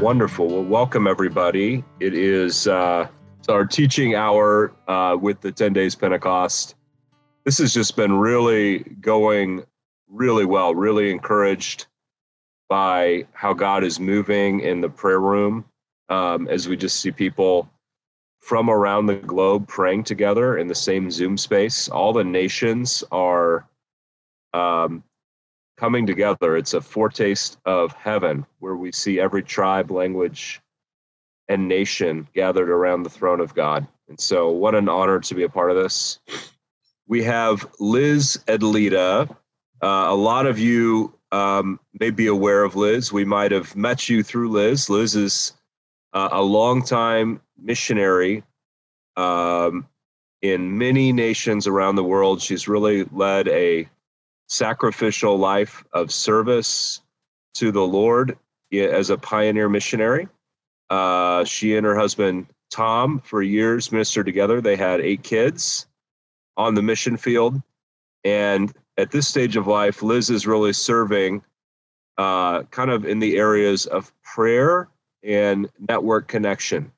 Wonderful. Well, welcome everybody. It is uh, our teaching hour uh, with the 10 Days Pentecost. This has just been really going really well, really encouraged by how God is moving in the prayer room um, as we just see people from around the globe praying together in the same Zoom space. All the nations are um, coming together. It's a foretaste of heaven where we see every tribe, language, and nation gathered around the throne of God. And so, what an honor to be a part of this. We have Liz Adleta. Uh, a lot of you um, may be aware of Liz. We might have met you through Liz. Liz is uh, a longtime missionary um, in many nations around the world. She's really led a sacrificial life of service to the Lord as a pioneer missionary. Uh, she and her husband Tom, for years, ministered together. They had eight kids on the mission field. And at this stage of life, Liz is really serving uh, kind of in the areas of prayer and network connection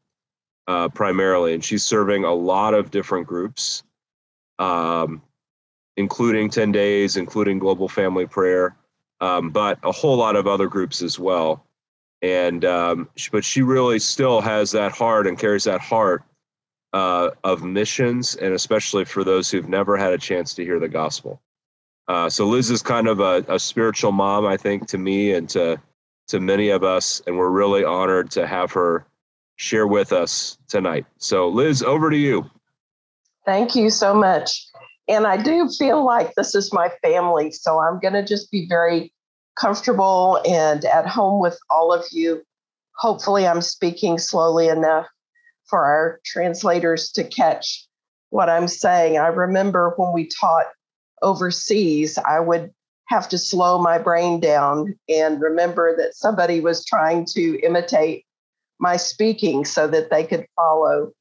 uh, primarily. And she's serving a lot of different groups. Um, including 10 days, including global family prayer, um, but a whole lot of other groups as well. And um, but she really still has that heart and carries that heart uh, of missions, and especially for those who've never had a chance to hear the gospel. Uh, so Liz is kind of a, a spiritual mom, I think, to me and to to many of us, and we're really honored to have her share with us tonight. So, Liz, over to you. Thank you so much. And I do feel like this is my family. So I'm going to just be very comfortable and at home with all of you. Hopefully, I'm speaking slowly enough for our translators to catch what I'm saying. I remember when we taught overseas, I would have to slow my brain down and remember that somebody was trying to imitate my speaking so that they could follow.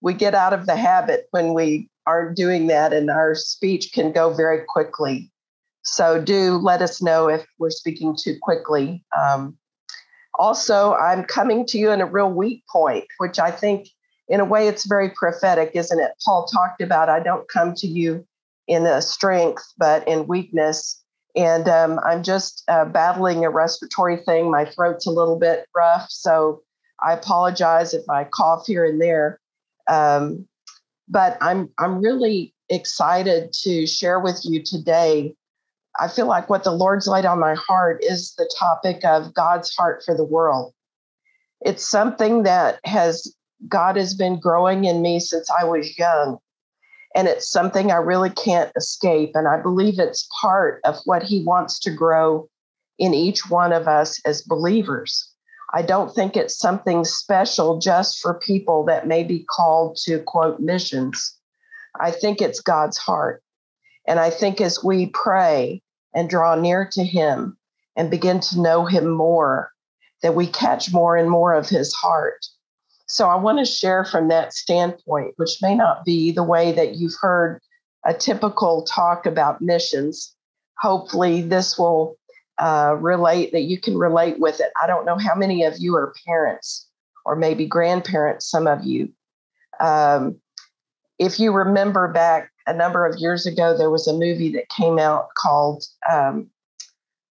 We get out of the habit when we aren't doing that and our speech can go very quickly. So do let us know if we're speaking too quickly. Um, also, I'm coming to you in a real weak point, which I think in a way it's very prophetic, isn't it? Paul talked about, I don't come to you in a strength, but in weakness. And um, I'm just uh, battling a respiratory thing. My throat's a little bit rough. So I apologize if I cough here and there. Um, but I'm I'm really excited to share with you today. I feel like what the Lord's laid on my heart is the topic of God's heart for the world. It's something that has God has been growing in me since I was young. And it's something I really can't escape. And I believe it's part of what He wants to grow in each one of us as believers. I don't think it's something special just for people that may be called to quote missions. I think it's God's heart. And I think as we pray and draw near to Him and begin to know Him more, that we catch more and more of His heart. So I want to share from that standpoint, which may not be the way that you've heard a typical talk about missions. Hopefully, this will uh, relate that you can relate with it. I don't know how many of you are parents or maybe grandparents, some of you. Um, if you remember back a number of years ago, there was a movie that came out called um,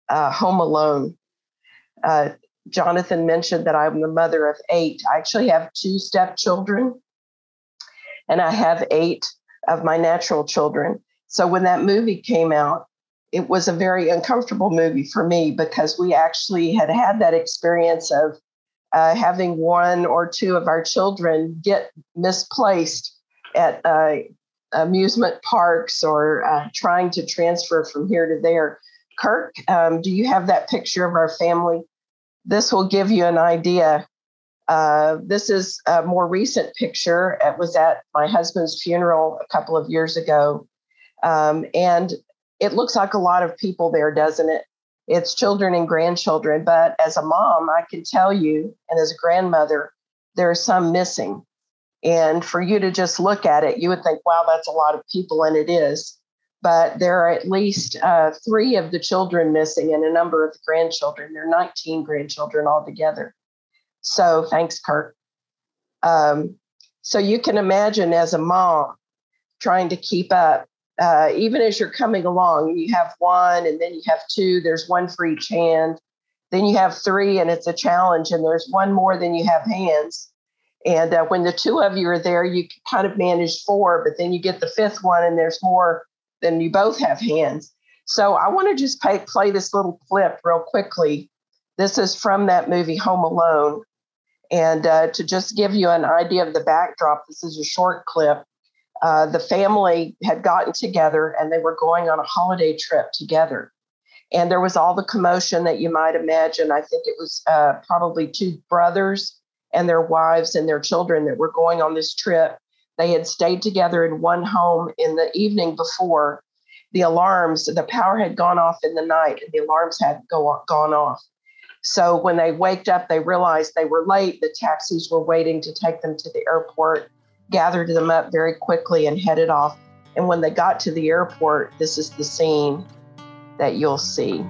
uh, Home Alone. Uh, Jonathan mentioned that I'm the mother of eight. I actually have two stepchildren, and I have eight of my natural children. So when that movie came out, it was a very uncomfortable movie for me because we actually had had that experience of uh, having one or two of our children get misplaced at uh, amusement parks or uh, trying to transfer from here to there. Kirk, um, do you have that picture of our family? This will give you an idea. Uh, this is a more recent picture. It was at my husband's funeral a couple of years ago. Um, and it looks like a lot of people there, doesn't it? It's children and grandchildren. But as a mom, I can tell you, and as a grandmother, there are some missing. And for you to just look at it, you would think, wow, that's a lot of people, and it is. But there are at least uh, three of the children missing and a number of the grandchildren. There are 19 grandchildren altogether. So thanks, Kirk. Um, so you can imagine as a mom trying to keep up, uh, even as you're coming along, you have one and then you have two, there's one for each hand. Then you have three and it's a challenge, and there's one more than you have hands. And uh, when the two of you are there, you kind of manage four, but then you get the fifth one and there's more than you both have hands. So I want to just pay, play this little clip real quickly. This is from that movie Home Alone. And uh, to just give you an idea of the backdrop, this is a short clip. Uh, the family had gotten together and they were going on a holiday trip together. And there was all the commotion that you might imagine. I think it was uh, probably two brothers and their wives and their children that were going on this trip. They had stayed together in one home in the evening before. The alarms, the power had gone off in the night, and the alarms had go, gone off. So when they waked up, they realized they were late. The taxis were waiting to take them to the airport, gathered them up very quickly, and headed off. And when they got to the airport, this is the scene that you'll see.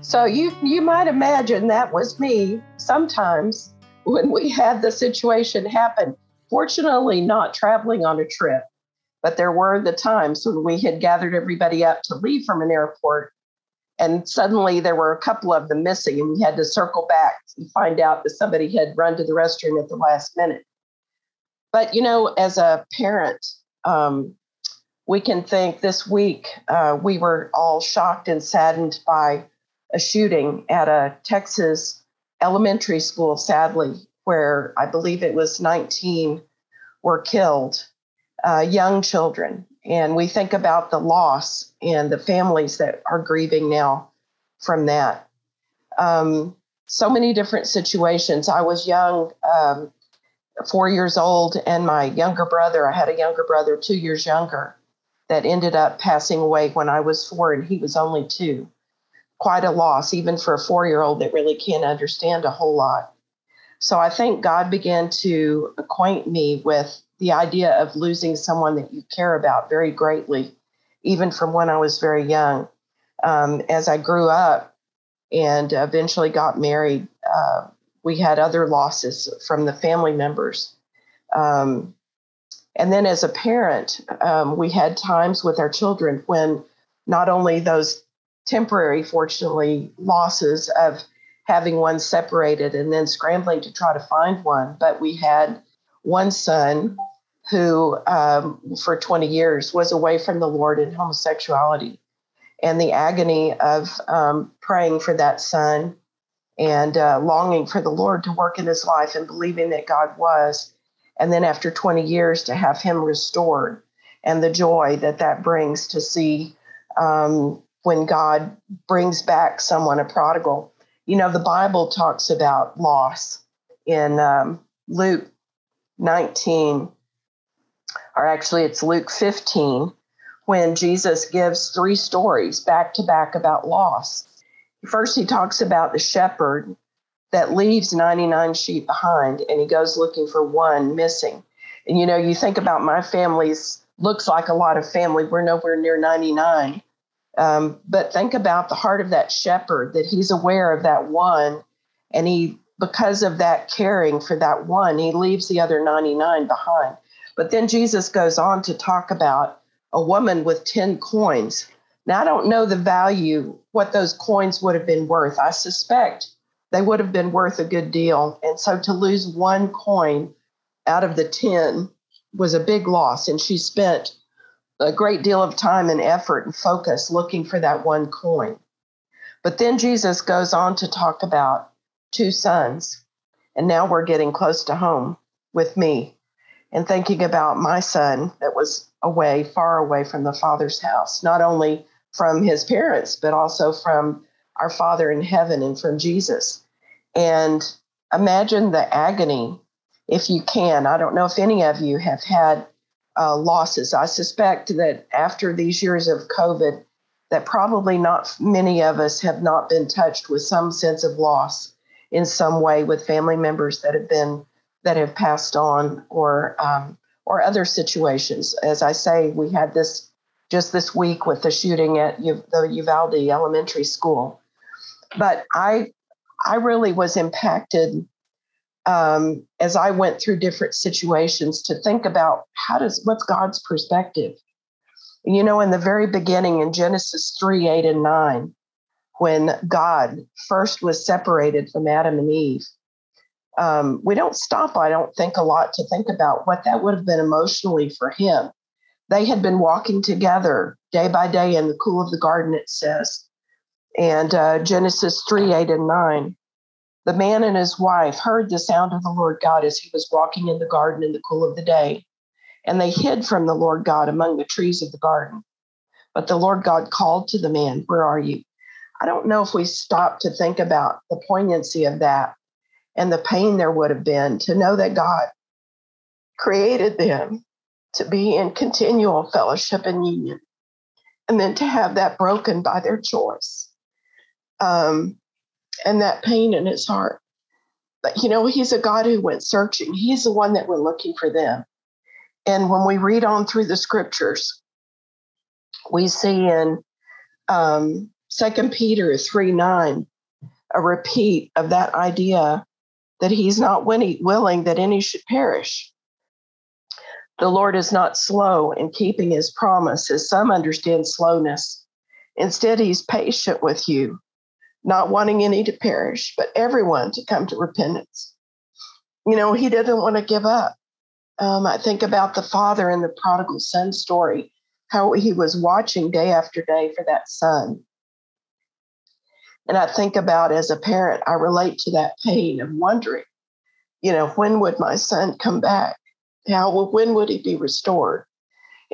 So you you might imagine that was me sometimes when we had the situation happen. Fortunately, not traveling on a trip, but there were the times when we had gathered everybody up to leave from an airport, and suddenly there were a couple of them missing, and we had to circle back and find out that somebody had run to the restroom at the last minute. But you know, as a parent, um, we can think this week uh, we were all shocked and saddened by a shooting at a Texas elementary school, sadly, where I believe it was 19 were killed, uh, young children. And we think about the loss and the families that are grieving now from that. Um, so many different situations. I was young, um, four years old, and my younger brother, I had a younger brother, two years younger, that ended up passing away when I was four and he was only two quite a loss, even for a four year old that really can't understand a whole lot. So I think God began to acquaint me with the idea of losing someone that you care about very greatly, even from when I was very young. Um, as I grew up and eventually got married, uh, we had other losses from the family members. Um, and then as a parent, um, we had times with our children when not only those temporary, fortunately, losses of having one separated and then scrambling to try to find one. But we had one son who, um, for 20 years, was away from the Lord in homosexuality. And the agony of um, praying for that son and uh, longing for the Lord to work in his life and believing that God was. And then after 20 years, to have him restored and the joy that that brings to see um, when God brings back someone, a prodigal. You know, the Bible talks about loss in um, Luke 19, or actually it's Luke 15, when Jesus gives three stories back to back about loss. First, he talks about the shepherd that leaves 99 sheep behind and he goes looking for one missing. And you know, you think about my family's looks like a lot of family. We're nowhere near 99. Um, but think about the heart of that shepherd that he's aware of that one, and he, because of that caring for that one, he leaves the other 99 behind. But then Jesus goes on to talk about a woman with 10 coins. Now, I don't know the value, what those coins would have been worth. I suspect they would have been worth a good deal. And so to lose one coin out of the 10 was a big loss. And she spent a great deal of time and effort and focus looking for that one coin. But then Jesus goes on to talk about two sons. And now we're getting close to home with me and thinking about my son that was away, far away from the Father's house, not only from his parents, but also from our Father in heaven and from Jesus. And imagine the agony, if you can. I don't know if any of you have had uh, losses. I suspect that after these years of COVID, that probably not many of us have not been touched with some sense of loss in some way with family members that have been that have passed on or um, or other situations. As I say, we had this just this week with the shooting at U- the Uvalde Elementary School. But I, I really was impacted um, as I went through different situations to think about how does what's God's perspective. You know, in the very beginning, in Genesis three, eight, and nine, when God first was separated from Adam and Eve, um, we don't stop, I don't think, a lot to think about what that would have been emotionally for him. They had been walking together day by day in the cool of the garden, it says. And uh, Genesis 3 8 and 9. The man and his wife heard the sound of the Lord God as he was walking in the garden in the cool of the day. And they hid from the Lord God among the trees of the garden. But the Lord God called to the man, Where are you? I don't know if we stop to think about the poignancy of that and the pain there would have been to know that God created them to be in continual fellowship and union, and then to have that broken by their choice, um, and that pain in his heart. But you know, he's a God who went searching. He's the one that went looking for them. And when we read on through the scriptures, we see in um, 2 Peter 3 9 a repeat of that idea that he's not willing that any should perish. The Lord is not slow in keeping his promise, as some understand slowness. Instead, he's patient with you, not wanting any to perish, but everyone to come to repentance. You know, he doesn't want to give up. Um, I think about the father in the prodigal son story, how he was watching day after day for that son and I think about as a parent, I relate to that pain of wondering, you know, when would my son come back? How well, when would he be restored?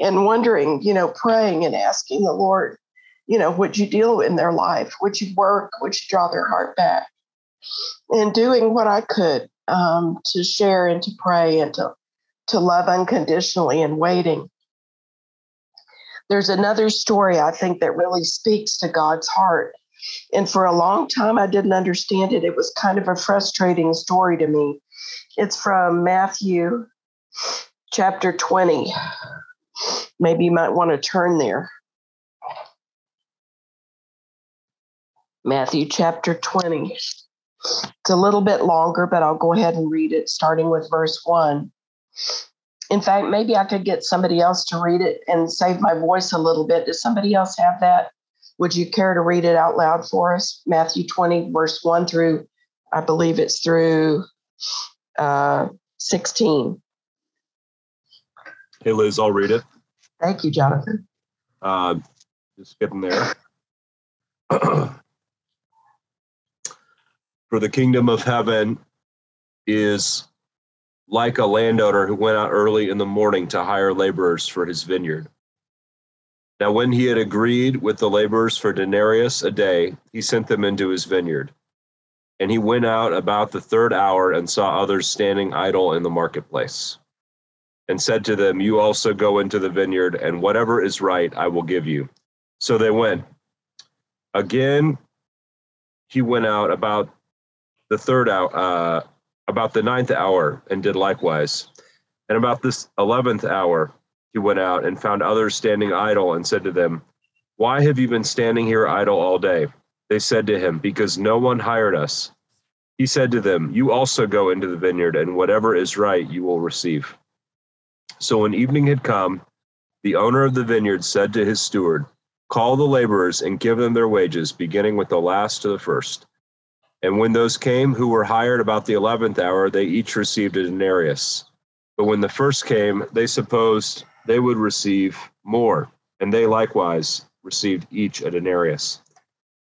And wondering, you know, praying and asking the Lord, you know, would you deal in their life? Would you work? Would you draw their heart back? And doing what I could um, to share and to pray and to to love unconditionally and waiting. There's another story I think that really speaks to God's heart and for a long time, I didn't understand it. It was kind of a frustrating story to me. It's from Matthew chapter 20. Maybe you might want to turn there. Matthew chapter 20. It's a little bit longer, but I'll go ahead and read it, starting with verse 1. In fact, maybe I could get somebody else to read it and save my voice a little bit. Does somebody else have that? Would you care to read it out loud for us? Matthew 20, verse 1 through, I believe it's through uh, 16. Hey, Liz, I'll read it. Thank you, Jonathan. Uh, just getting there. For the kingdom of heaven is like a landowner who went out early in the morning to hire laborers for his vineyard. Now, when he had agreed with the laborers for denarius a day, he sent them into his vineyard. And he went out about the third hour and saw others standing idle in the marketplace, and said to them, You also go into the vineyard, and whatever is right I will give you. So they went. Again, he went out about the third hour, uh, about the ninth hour, and did likewise. And about this eleventh hour, he went out and found others standing idle and said to them, Why have you been standing here idle all day? They said to him, Because no one hired us. He said to them, You also go into the vineyard, and whatever is right you will receive. So when evening had come, the owner of the vineyard said to his steward, Call the laborers and give them their wages, beginning with the last to the first. And when those came who were hired about the eleventh hour, they each received a denarius. But when the first came, they supposed they would receive more, and they likewise received each a denarius.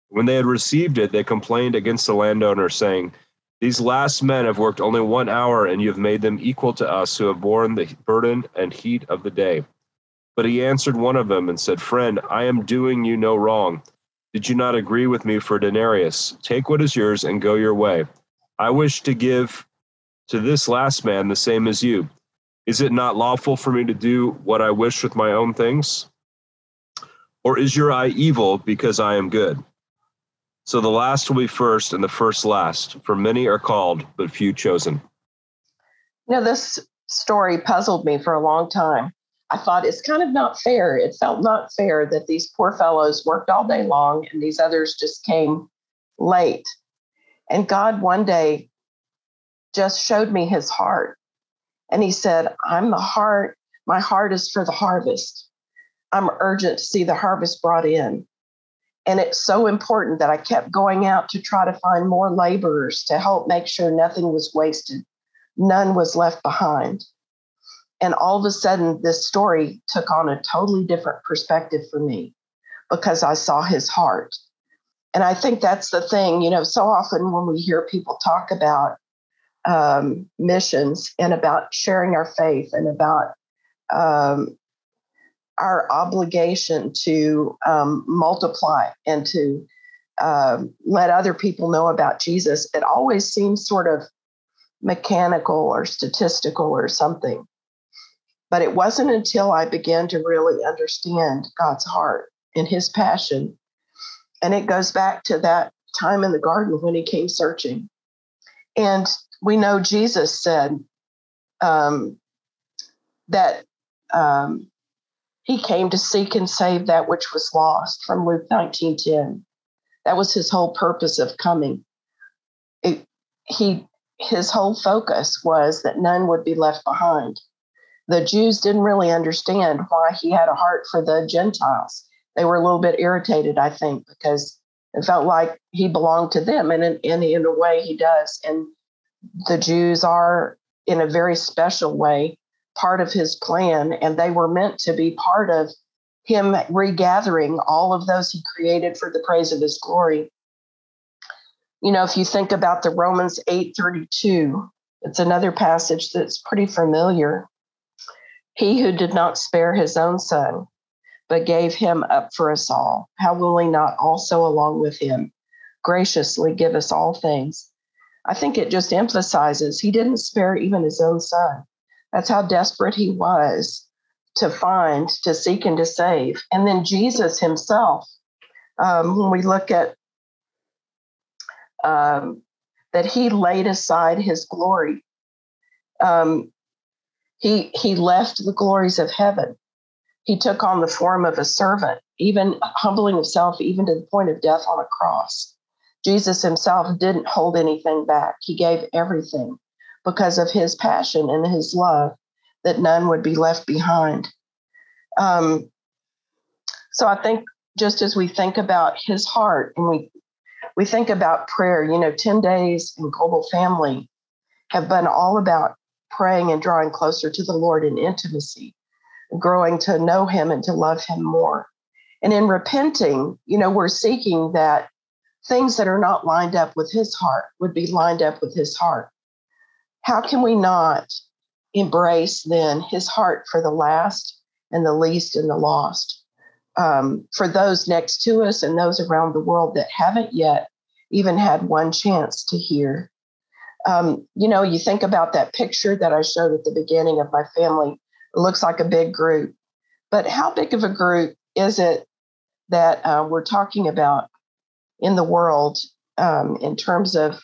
When they had received it, they complained against the landowner, saying, These last men have worked only one hour, and you have made them equal to us who have borne the burden and heat of the day. But he answered one of them and said, Friend, I am doing you no wrong. Did you not agree with me for a denarius? Take what is yours and go your way. I wish to give to this last man the same as you. Is it not lawful for me to do what I wish with my own things? Or is your eye evil because I am good? So the last will be first and the first last, for many are called, but few chosen. You know, this story puzzled me for a long time. I thought it's kind of not fair. It felt not fair that these poor fellows worked all day long and these others just came late. And God one day just showed me his heart. And he said, I'm the heart, my heart is for the harvest. I'm urgent to see the harvest brought in. And it's so important that I kept going out to try to find more laborers to help make sure nothing was wasted, none was left behind. And all of a sudden, this story took on a totally different perspective for me because I saw his heart. And I think that's the thing, you know, so often when we hear people talk about um, missions and about sharing our faith and about um, our obligation to um, multiply and to um, let other people know about Jesus, it always seems sort of mechanical or statistical or something. But it wasn't until I began to really understand God's heart and his passion. And it goes back to that time in the garden when he came searching. And we know Jesus said um, that um, he came to seek and save that which was lost from Luke 19:10. That was his whole purpose of coming. It, he his whole focus was that none would be left behind. The Jews didn't really understand why he had a heart for the Gentiles. They were a little bit irritated, I think, because it felt like he belonged to them, and in, in, in a way, he does. And the Jews are, in a very special way, part of his plan, and they were meant to be part of him regathering all of those he created for the praise of his glory. You know, if you think about the Romans 8:32, it's another passage that's pretty familiar. He who did not spare his own son, but gave him up for us all, how will he not also, along with him, graciously give us all things? I think it just emphasizes he didn't spare even his own son. That's how desperate he was to find, to seek, and to save. And then Jesus himself, um, when we look at um, that he laid aside his glory, um, he he left the glories of heaven. He took on the form of a servant, even humbling himself even to the point of death on a cross. Jesus himself didn't hold anything back. He gave everything because of his passion and his love that none would be left behind. Um, so I think just as we think about his heart and we we think about prayer, you know, 10 days in global family have been all about praying and drawing closer to the Lord in intimacy, growing to know him and to love him more. And in repenting, you know, we're seeking that things that are not lined up with his heart would be lined up with his heart. How can we not embrace then his heart for the last and the least and the lost? Um, for those next to us and those around the world that haven't yet even had one chance to hear. Um, you know, you think about that picture that I showed at the beginning of my family. It looks like a big group, but how big of a group is it that uh, we're talking about in the world um, in terms of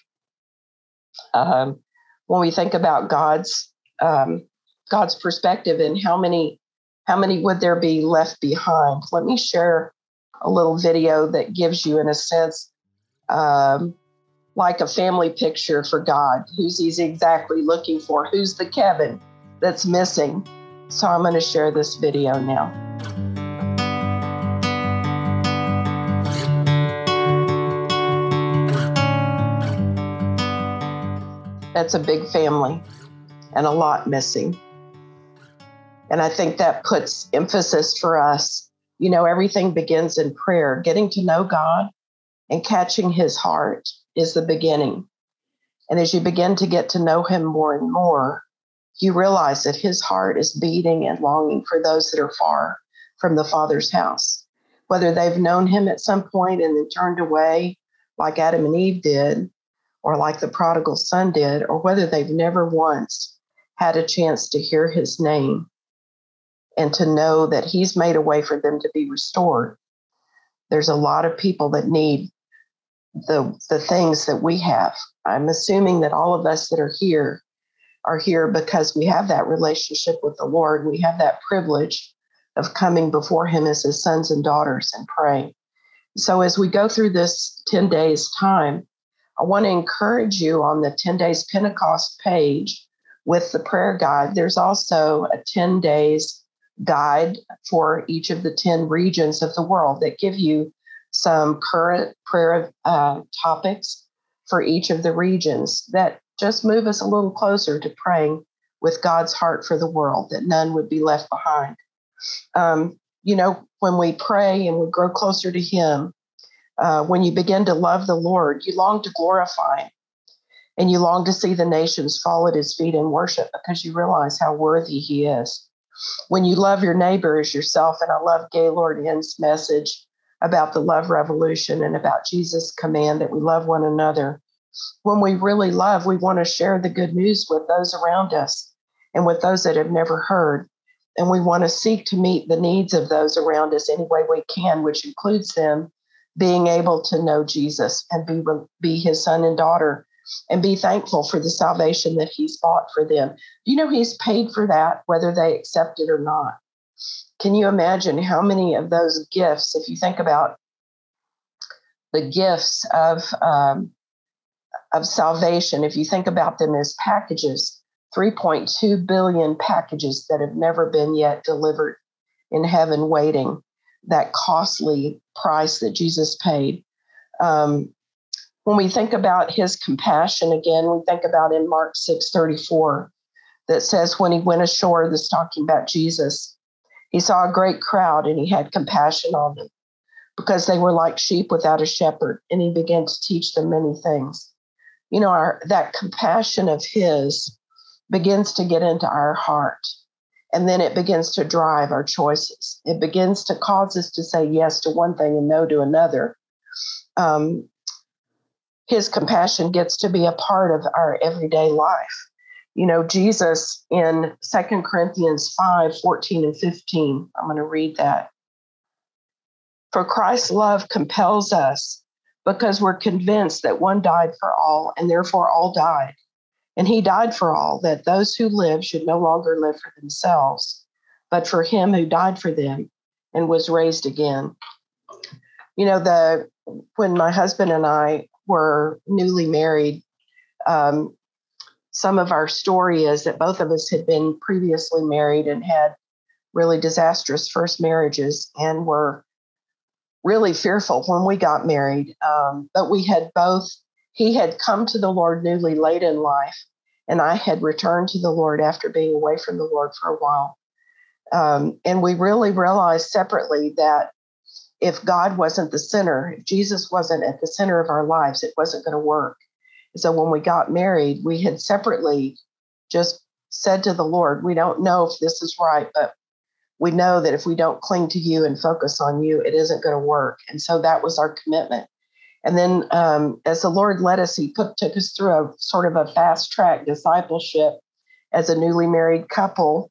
um, when we think about God's um, God's perspective and how many how many would there be left behind? Let me share a little video that gives you, in a sense, um, like a family picture for God. Who's He's exactly looking for? Who's the Kevin that's missing? So I'm going to share this video now. That's a big family and a lot missing. And I think that puts emphasis for us. You know, everything begins in prayer. Getting to know God and catching his heart is the beginning. And as you begin to get to know him more and more, you realize that his heart is beating and longing for those that are far from the Father's house, whether they've known him at some point and then turned away, like Adam and Eve did, or like the prodigal son did, or whether they've never once had a chance to hear his name and to know that he's made a way for them to be restored. There's a lot of people that need the the things that we have. I'm assuming that all of us that are here are here because we have that relationship with the Lord. We have that privilege of coming before Him as His sons and daughters and praying. So, as we go through this 10 days' time, I want to encourage you on the 10 days Pentecost page with the prayer guide. There's also a 10 days guide for each of the 10 regions of the world that give you some current prayer uh, topics for each of the regions that just move us a little closer to praying with God's heart for the world, that none would be left behind. Um, you know, when we pray and we grow closer to Him, uh, when you begin to love the Lord, you long to glorify Him and you long to see the nations fall at His feet in worship because you realize how worthy He is. When you love your neighbor as yourself, and I love Gaylord Enns' message about the love revolution and about Jesus' command that we love one another. When we really love, we want to share the good news with those around us and with those that have never heard. And we want to seek to meet the needs of those around us any way we can, which includes them being able to know Jesus and be, be his son and daughter and be thankful for the salvation that he's bought for them. You know, he's paid for that, whether they accept it or not. Can you imagine how many of those gifts, if you think about the gifts of um, of salvation, if you think about them as packages, 3.2 billion packages that have never been yet delivered in heaven, waiting that costly price that Jesus paid. Um, when we think about his compassion again, we think about in Mark 6 34 that says, when he went ashore, this talking about Jesus, he saw a great crowd and he had compassion on them because they were like sheep without a shepherd, and he began to teach them many things. You know, our, that compassion of his begins to get into our heart, and then it begins to drive our choices. It begins to cause us to say yes to one thing and no to another. Um, his compassion gets to be a part of our everyday life. You know, Jesus in Second Corinthians 5 14 and 15, I'm going to read that. For Christ's love compels us because we're convinced that one died for all, and therefore all died. And he died for all, that those who live should no longer live for themselves, but for him who died for them and was raised again. You know, the when my husband and I were newly married, um, some of our story is that both of us had been previously married and had really disastrous first marriages and were really fearful when we got married. Um, but we had both, he had come to the Lord newly late in life, and I had returned to the Lord after being away from the Lord for a while. Um, and we really realized separately that if God wasn't the center, if Jesus wasn't at the center of our lives, it wasn't going to work. So when we got married, we had separately just said to the Lord, We don't know if this is right, but we know that if we don't cling to you and focus on you, it isn't going to work. And so that was our commitment. And then um, as the Lord led us, He put, took us through a sort of a fast track discipleship as a newly married couple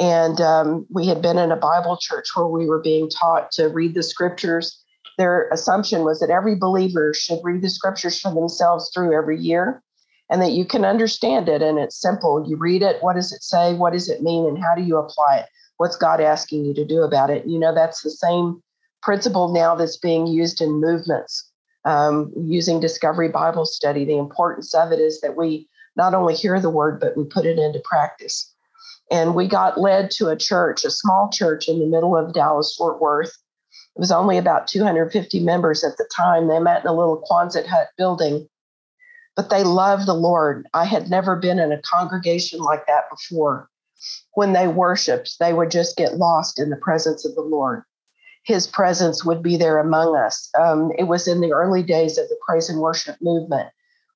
and um, we had been in a Bible church where we were being taught to read the scriptures. Their assumption was that every believer should read the scriptures for themselves through every year and that you can understand it. And it's simple. You read it. What does it say? What does it mean? And how do you apply it? What's God asking you to do about it? You know, that's the same principle now that's being used in movements. Um, using Discovery Bible Study, the importance of it is that we not only hear the word, but we put it into practice. And we got led to a church, a small church in the middle of Dallas, Fort Worth. It was only about 250 members at the time. They met in a little Quonset hut building, but they loved the Lord. I had never been in a congregation like that before. When they worshiped, they would just get lost in the presence of the Lord. His presence would be there among us. Um, it was in the early days of the praise and worship movement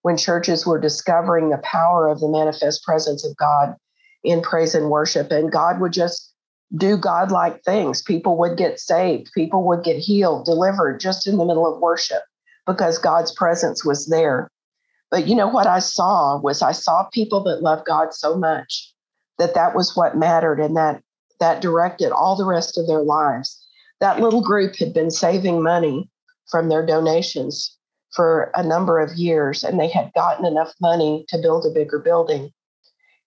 when churches were discovering the power of the manifest presence of God in praise and worship. And God would just do godlike things. People would get saved, people would get healed, delivered just in the middle of worship because God's presence was there. But you know what I saw was I saw people that loved God so much that that was what mattered and that that directed all the rest of their lives. That little group had been saving money from their donations for a number of years and they had gotten enough money to build a bigger building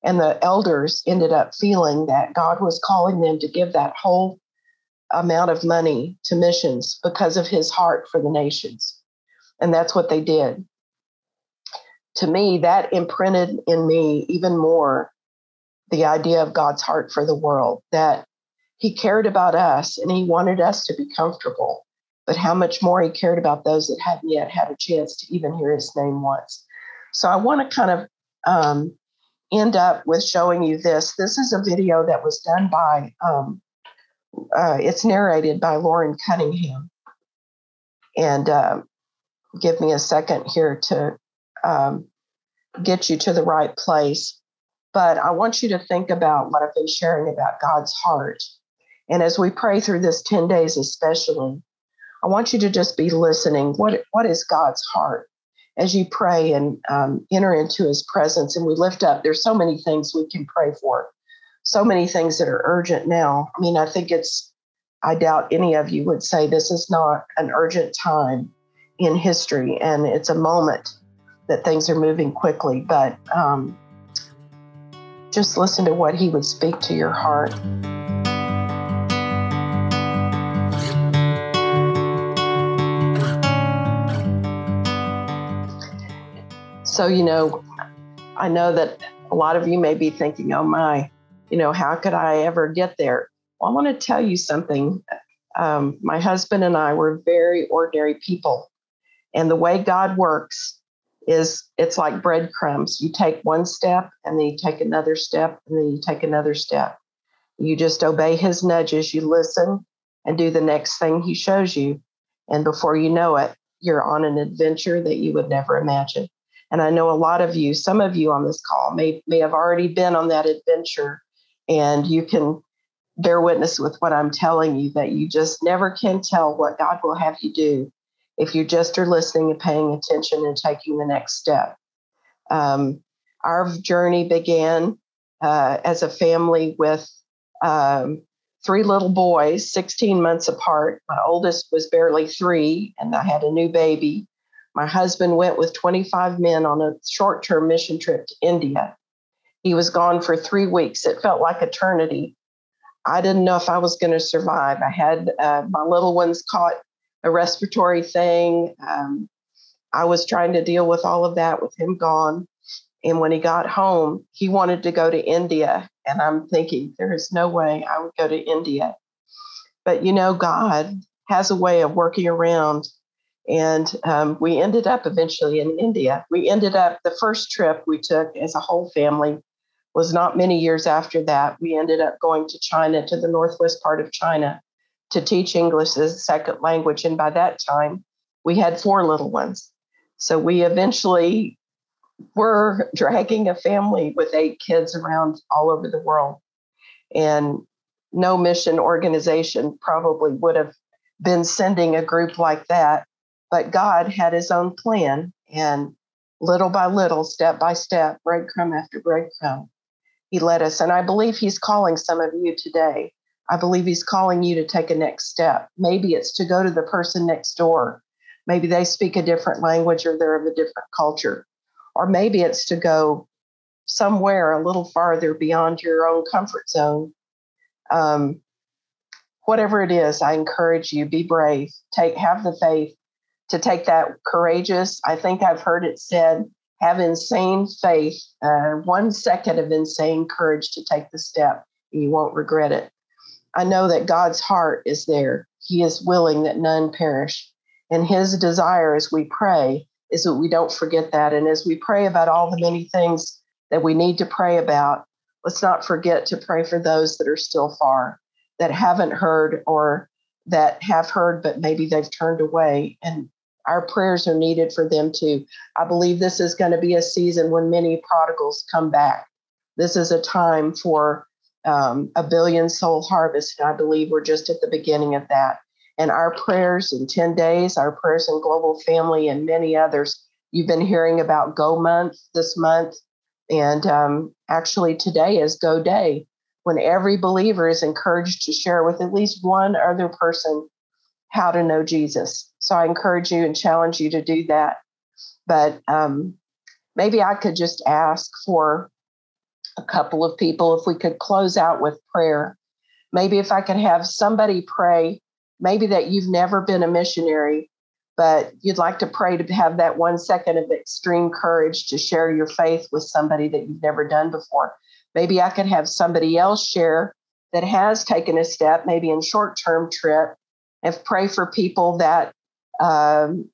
And the elders ended up feeling that God was calling them to give that whole amount of money to missions because of his heart for the nations. And that's what they did. To me, that imprinted in me even more the idea of God's heart for the world, that he cared about us and he wanted us to be comfortable, but how much more he cared about those that hadn't yet had a chance to even hear his name once. So I want to kind of um, end up with showing you this. This is a video that was done by um, uh, it's narrated by Loren Cunningham. And uh, give me a second here to um, get you to the right place. But I want you to think about what I've been sharing about God's heart. And as we pray through this 10 days, especially, I want you to just be listening. What, what is God's heart? As you pray and um, enter into his presence, and we lift up, there's so many things we can pray for so many things that are urgent now. I mean, I think it's, I doubt any of you would say this is not an urgent time in history and it's a moment that things are moving quickly. But um, just listen to what he would speak to your heart. So, you know, I know that a lot of you may be thinking, oh my, you know, how could I ever get there? Well, I want to tell you something. Um, my husband and I were very ordinary people. And the way God works is it's like breadcrumbs. You take one step and then you take another step and then you take another step. You just obey his nudges, you listen and do the next thing he shows you. And before you know it, you're on an adventure that you would never imagine. And I know a lot of you, some of you on this call may, may have already been on that adventure and you can bear witness with what I'm telling you that you just never can tell what God will have you do if you just are listening and paying attention and taking the next step. Um, our journey began uh, as a family with um, three little boys, 16 months apart. My oldest was barely three, and I had a new baby. My husband went with 25 men on a short term mission trip to India. He was gone for three weeks. It felt like eternity. I didn't know if I was going to survive. I had uh, my little ones caught a respiratory thing. Um, I was trying to deal with all of that with him gone. And when he got home, he wanted to go to India. And I'm thinking, there is no way I would go to India. But you know, God has a way of working around. And um, we ended up eventually in India. We ended up, the first trip we took as a whole family was not many years after that, we ended up going to China, to the northwest part of China, to teach English as a second language. And by that time, we had four little ones. So we eventually were dragging a family with eight kids around all over the world. And no mission organization probably would have been sending a group like that. But God had his own plan. And little by little, step by step, breadcrumb after breadcrumb, he led us. And I believe he's calling some of you today. I believe he's calling you to take a next step. Maybe it's to go to the person next door. Maybe they speak a different language or they're of a different culture. Or maybe it's to go somewhere a little farther beyond your own comfort zone. Um, whatever it is, I encourage you, be brave, take have the faith to take that courageous. I think I've heard it said have insane faith, uh, one second of insane courage to take the step, you won't regret it. I know that God's heart is there. He is willing that none perish. And his desire as we pray is that we don't forget that. And as we pray about all the many things that we need to pray about, let's not forget to pray for those that are still far, that haven't heard or that have heard, but maybe they've turned away and our prayers are needed for them too. I believe this is going to be a season when many prodigals come back. This is a time for um, a billion soul harvest. And I believe we're just at the beginning of that. And our prayers in 10 days, our prayers in Global Family, and many others. You've been hearing about Go Month this month. And um, actually, today is Go Day, when every believer is encouraged to share with at least one other person how to know Jesus. So I encourage you and challenge you to do that. But um, maybe I could just ask for a couple of people, if we could close out with prayer. Maybe if I could have somebody pray, maybe that you've never been a missionary, but you'd like to pray to have that one second of extreme courage to share your faith with somebody that you've never done before. Maybe I could have somebody else share that has taken a step, maybe in short term trip, and pray for people that um,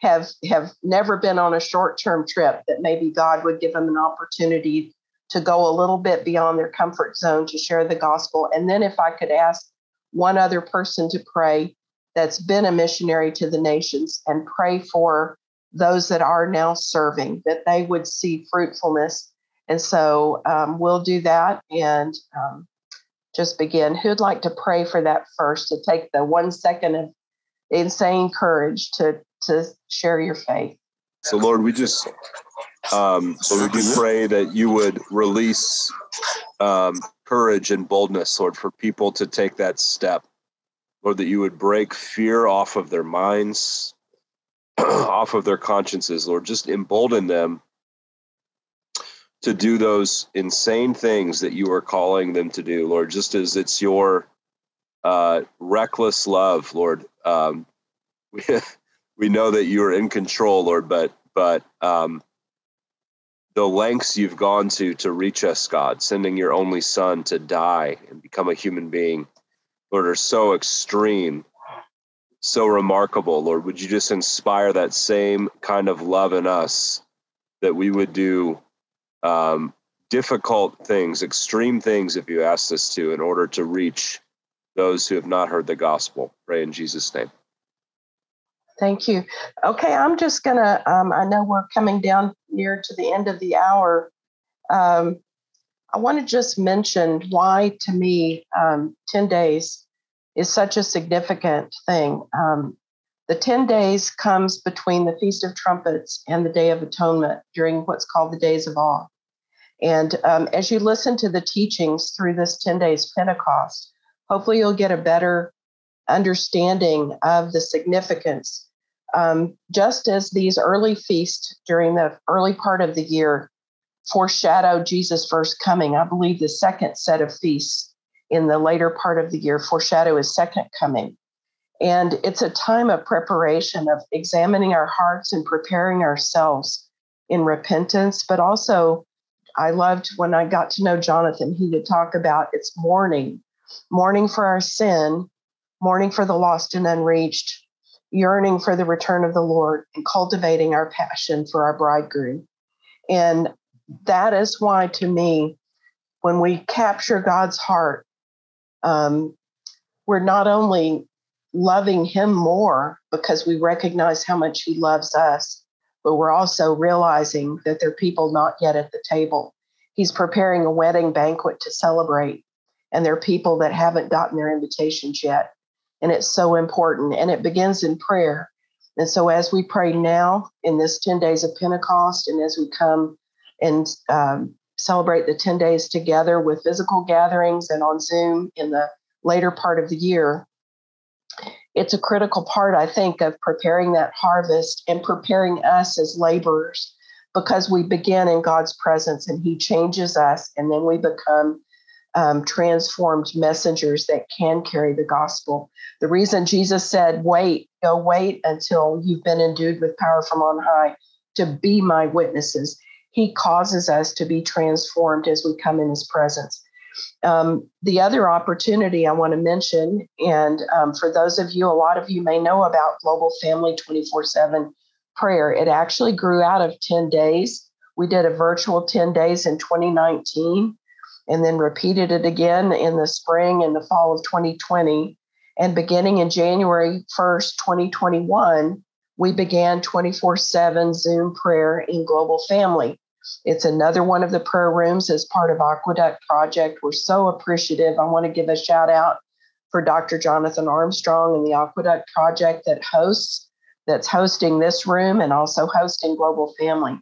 have have never been on a short term trip. That maybe God would give them an opportunity to go a little bit beyond their comfort zone to share the gospel. And then if I could ask one other person to pray that's been a missionary to the nations and pray for those that are now serving, that they would see fruitfulness. And so um, we'll do that and um, just begin. Who'd like to pray for that first, to take the one second of insane courage to, to share your faith? So, Lord, we just um, Lord, we do pray that you would release um, courage and boldness, Lord, for people to take that step. Lord, that you would break fear off of their minds, off of their consciences, Lord. Just embolden them to do those insane things that you are calling them to do, Lord, just as it's your uh, reckless love, Lord. Um, we, we know that you are in control, Lord, but but um, the lengths you've gone to to reach us, God, sending your only Son to die and become a human being, Lord, are so extreme, so remarkable. Lord, would you just inspire that same kind of love in us that we would do um, difficult things, extreme things, if you asked us to, in order to reach those who have not heard the gospel. Pray in Jesus' name. Thank you. Okay, I'm just going to, um, I know we're coming down near to the end of the hour. Um, I want to just mention why, to me, um, 10 days is such a significant thing. Um, the 10 days comes between the Feast of Trumpets and the Day of Atonement during what's called the Days of Awe. And um, as you listen to the teachings through this 10 days Pentecost, hopefully you'll get a better understanding of the significance. Um, just as these early feasts during the early part of the year foreshadow Jesus' first coming, I believe the second set of feasts in the later part of the year foreshadow his second coming. And it's a time of preparation, of examining our hearts and preparing ourselves in repentance, but also I loved when I got to know Jonathan, he would talk about it's mourning, mourning for our sin, mourning for the lost and unreached, yearning for the return of the Lord, and cultivating our passion for our bridegroom. And that is why, to me, when we capture God's heart, um, we're not only loving Him more because we recognize how much He loves us, but we're also realizing that there are people not yet at the table. He's preparing a wedding banquet to celebrate, and there are people that haven't gotten their invitations yet. And it's so important. And it begins in prayer. And so, as we pray now in this 10 days of Pentecost, and as we come and um, celebrate the 10 days together with physical gatherings and on Zoom in the later part of the year, it's a critical part, I think, of preparing that harvest and preparing us as laborers because we begin in God's presence and He changes us, and then we become um, transformed messengers that can carry the gospel. The reason Jesus said, Wait, go wait until you've been endued with power from on high to be my witnesses. He causes us to be transformed as we come in His presence. Um, the other opportunity I want to mention, and um, for those of you, a lot of you may know about Global Family 24 7 prayer. It actually grew out of 10 days. We did a virtual 10 days in 2019 and then repeated it again in the spring and the fall of 2020. And beginning in January 1st, 2021, we began 24 7 Zoom prayer in Global Family. It's another one of the prayer rooms as part of Aqueduct Project. We're so appreciative. I want to give a shout out for Dr. Jonathan Armstrong and the Aqueduct Project that hosts, that's hosting this room and also hosting Global Family.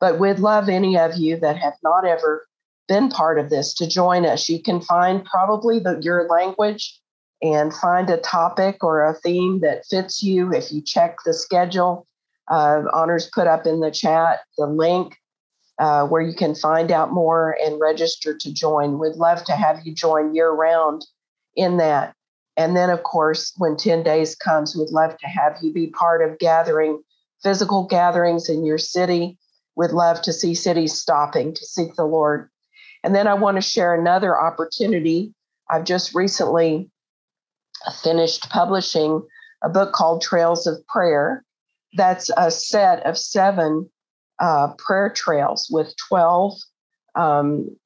But we'd love any of you that have not ever been part of this to join us. You can find probably the, your language and find a topic or a theme that fits you. If you check the schedule, uh, Honors put up in the chat the link uh, where you can find out more and register to join. We'd love to have you join year round in that. And then, of course, when 10 days comes, we'd love to have you be part of gathering, physical gatherings in your city. We'd love to see cities stopping to seek the Lord. And then I want to share another opportunity. I've just recently finished publishing a book called Trails of Prayer. That's a set of seven uh, prayer trails with 12 um,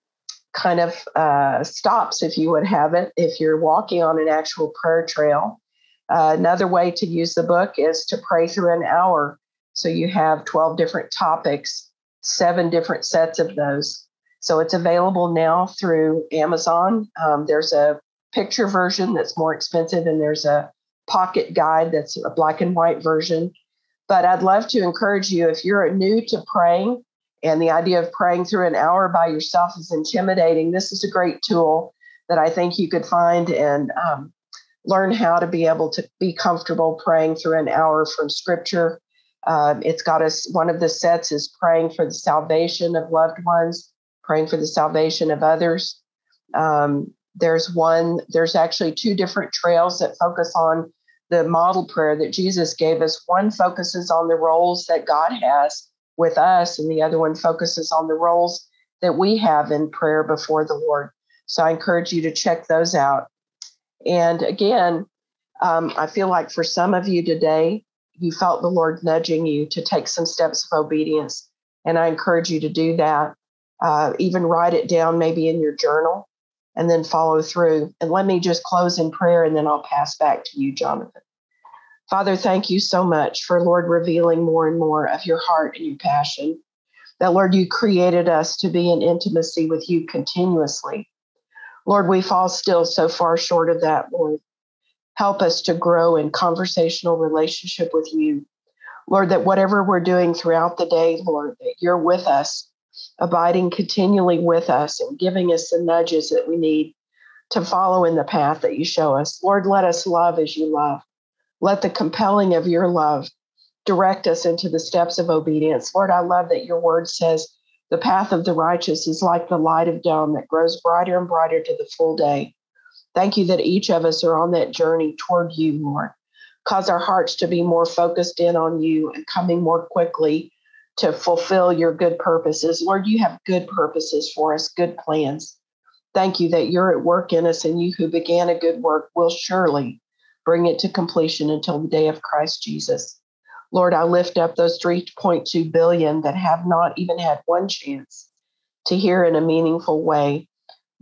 kind of uh, stops, if you would have it, if you're walking on an actual prayer trail. Uh, another way to use the book is to pray through an hour. So you have 12 different topics, seven different sets of those. So it's available now through Amazon. Um, there's a picture version that's more expensive, and there's a pocket guide that's a black and white version. But I'd love to encourage you if you're new to praying and the idea of praying through an hour by yourself is intimidating, this is a great tool that I think you could find and um, learn how to be able to be comfortable praying through an hour from scripture. Um, it's got us, one of the sets is praying for the salvation of loved ones, praying for the salvation of others. Um, there's one, there's actually two different trails that focus on the model prayer that Jesus gave us. One focuses on the roles that God has with us, and the other one focuses on the roles that we have in prayer before the Lord. So I encourage you to check those out. And again, um, I feel like for some of you today, you felt the Lord nudging you to take some steps of obedience. And I encourage you to do that. Uh, even write it down maybe in your journal and then follow through. And let me just close in prayer and then I'll pass back to you, Jonathan. Father, thank you so much for, Lord, revealing more and more of your heart and your passion. That, Lord, you created us to be in intimacy with you continuously. Lord, we fall still so far short of that, Lord. Help us to grow in conversational relationship with you. Lord, that whatever we're doing throughout the day, Lord, that you're with us abiding continually with us and giving us the nudges that we need to follow in the path that you show us. Lord, let us love as you love. Let the compelling of your love direct us into the steps of obedience. Lord, I love that your word says the path of the righteous is like the light of dawn that grows brighter and brighter to the full day. Thank you that each of us are on that journey toward you, Lord. Cause our hearts to be more focused in on you and coming more quickly to fulfill your good purposes. Lord, you have good purposes for us, good plans. Thank you that you're at work in us, and you who began a good work will surely bring it to completion until the day of Christ Jesus. Lord, I lift up those 3.2 billion that have not even had one chance to hear in a meaningful way,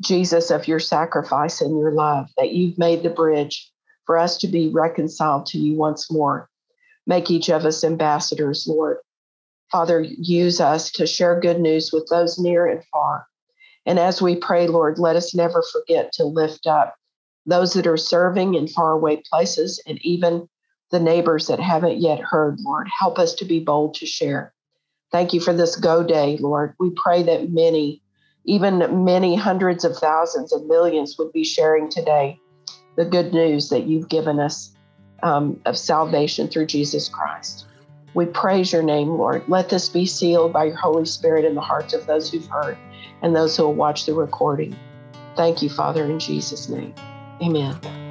Jesus, of your sacrifice and your love, that you've made the bridge for us to be reconciled to you once more. Make each of us ambassadors, Lord, Father, use us to share good news with those near and far. And as we pray, Lord, let us never forget to lift up those that are serving in faraway places and even the neighbors that haven't yet heard, Lord. Help us to be bold to share. Thank you for this go day, Lord. We pray that many, even many hundreds of thousands and millions, would be sharing today the good news that you've given us um, of salvation through Jesus Christ. We praise your name, Lord. Let this be sealed by your Holy Spirit in the hearts of those who've heard and those who will watch the recording. Thank you, Father, in Jesus' name. Amen.